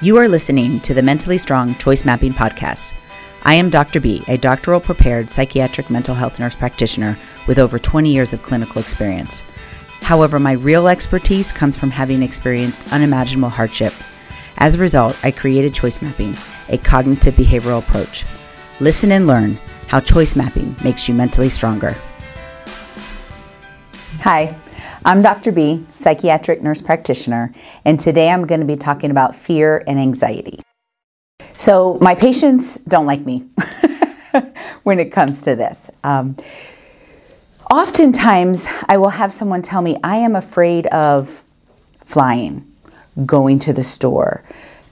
You are listening to the Mentally Strong Choice Mapping Podcast. I am Dr. B, a doctoral prepared psychiatric mental health nurse practitioner with over 20 years of clinical experience. However, my real expertise comes from having experienced unimaginable hardship. As a result, I created choice mapping, a cognitive behavioral approach. Listen and learn how choice mapping makes you mentally stronger. Hi, I'm Dr. B, psychiatric nurse practitioner, and today I'm going to be talking about fear and anxiety. So, my patients don't like me when it comes to this. Um, oftentimes, I will have someone tell me, I am afraid of flying, going to the store,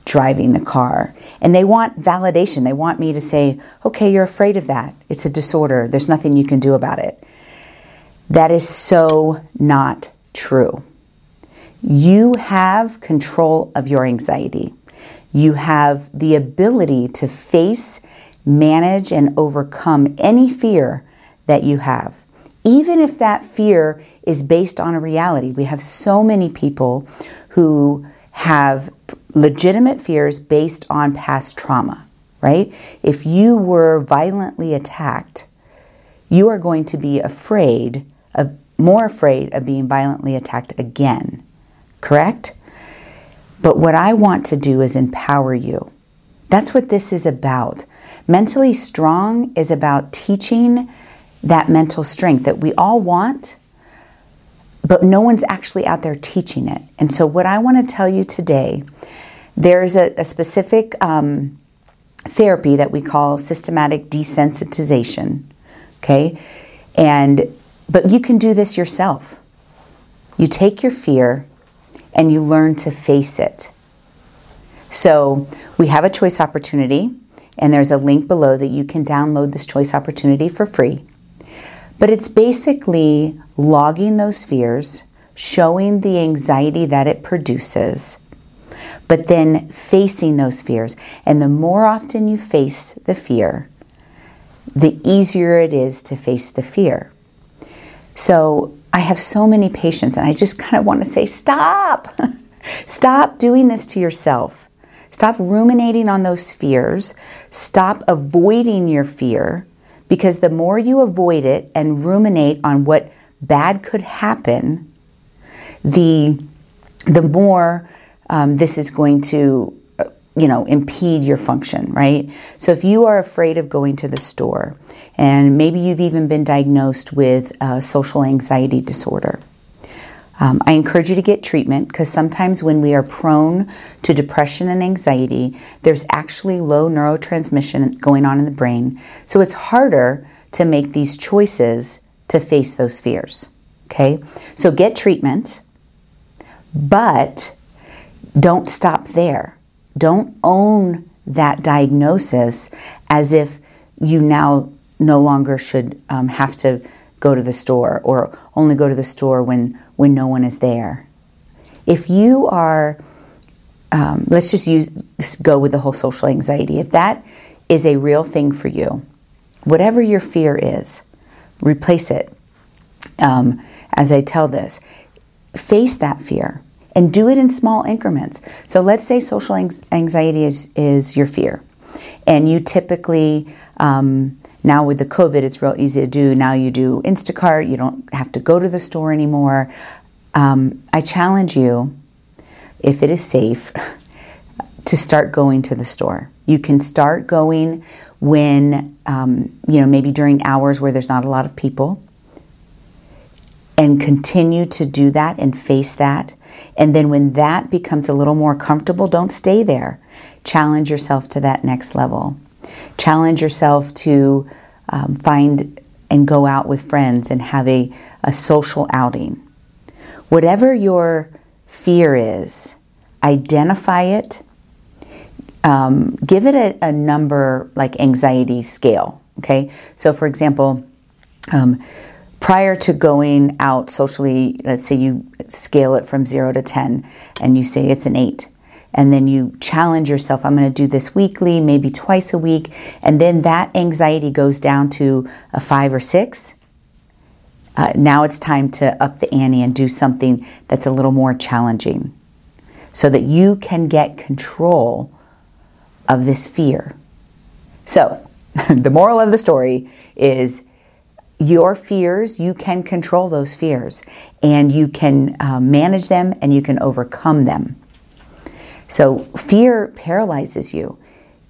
driving the car. And they want validation. They want me to say, okay, you're afraid of that. It's a disorder. There's nothing you can do about it. That is so not true. You have control of your anxiety. You have the ability to face, manage, and overcome any fear that you have even if that fear is based on a reality. We have so many people who have legitimate fears based on past trauma, right? If you were violently attacked, you are going to be afraid of more afraid of being violently attacked again, correct? But what I want to do is empower you. That's what this is about. Mentally strong is about teaching that mental strength that we all want, but no one's actually out there teaching it. And so, what I want to tell you today, there's a, a specific um, therapy that we call systematic desensitization. Okay, and but you can do this yourself. You take your fear and you learn to face it. So, we have a choice opportunity, and there's a link below that you can download this choice opportunity for free. But it's basically logging those fears, showing the anxiety that it produces, but then facing those fears. And the more often you face the fear, the easier it is to face the fear. So I have so many patients, and I just kind of want to say, stop! stop doing this to yourself. Stop ruminating on those fears. Stop avoiding your fear because the more you avoid it and ruminate on what bad could happen, the the more um, this is going to you know impede your function right so if you are afraid of going to the store and maybe you've even been diagnosed with social anxiety disorder um, I encourage you to get treatment because sometimes when we are prone to depression and anxiety, there's actually low neurotransmission going on in the brain. So it's harder to make these choices to face those fears. Okay? So get treatment, but don't stop there. Don't own that diagnosis as if you now no longer should um, have to go to the store or only go to the store when, when no one is there. If you are, um, let's just use go with the whole social anxiety. If that is a real thing for you, whatever your fear is, replace it. Um, as I tell this, face that fear and do it in small increments. So let's say social anxiety is, is your fear, and you typically um, now with the COVID, it's real easy to do. Now you do Instacart, you don't have to go to the store anymore. Um, I challenge you, if it is safe, to start going to the store. You can start going when, um, you know, maybe during hours where there's not a lot of people, and continue to do that and face that. And then when that becomes a little more comfortable, don't stay there. Challenge yourself to that next level. Challenge yourself to um, find and go out with friends and have a, a social outing. Whatever your fear is, identify it, um, give it a, a, number like anxiety scale. Okay, so for example, um, prior to going out socially, let's say you scale it from zero to 10 and you say it's an eight and then you challenge yourself i'm going to do this weekly maybe twice a week and then that anxiety goes down to a five or six uh, now it's time to up the ante and do something that's a little more challenging so that you can get control of this fear. So, the moral of the story is your fears, you can control those fears and you can uh, manage them and you can overcome them. So, fear paralyzes you,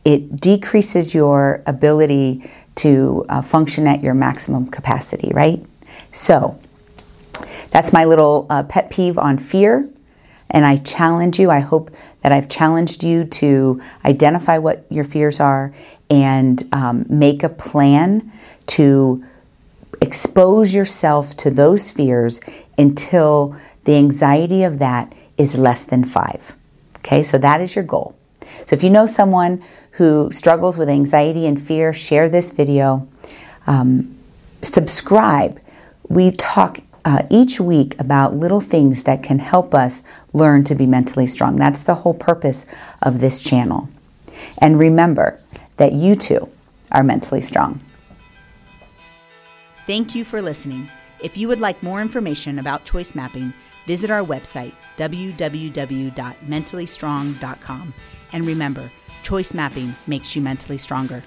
it decreases your ability to uh, function at your maximum capacity, right? So, that's my little uh, pet peeve on fear. And I challenge you, I hope that I've challenged you to identify what your fears are and um, make a plan to expose yourself to those fears until the anxiety of that is less than five. Okay, so that is your goal. So if you know someone who struggles with anxiety and fear, share this video. Um, subscribe. We talk uh, each week about little things that can help us learn to be mentally strong. That's the whole purpose of this channel. And remember that you too are mentally strong. Thank you for listening. If you would like more information about choice mapping, visit our website, www.mentallystrong.com. And remember, choice mapping makes you mentally stronger.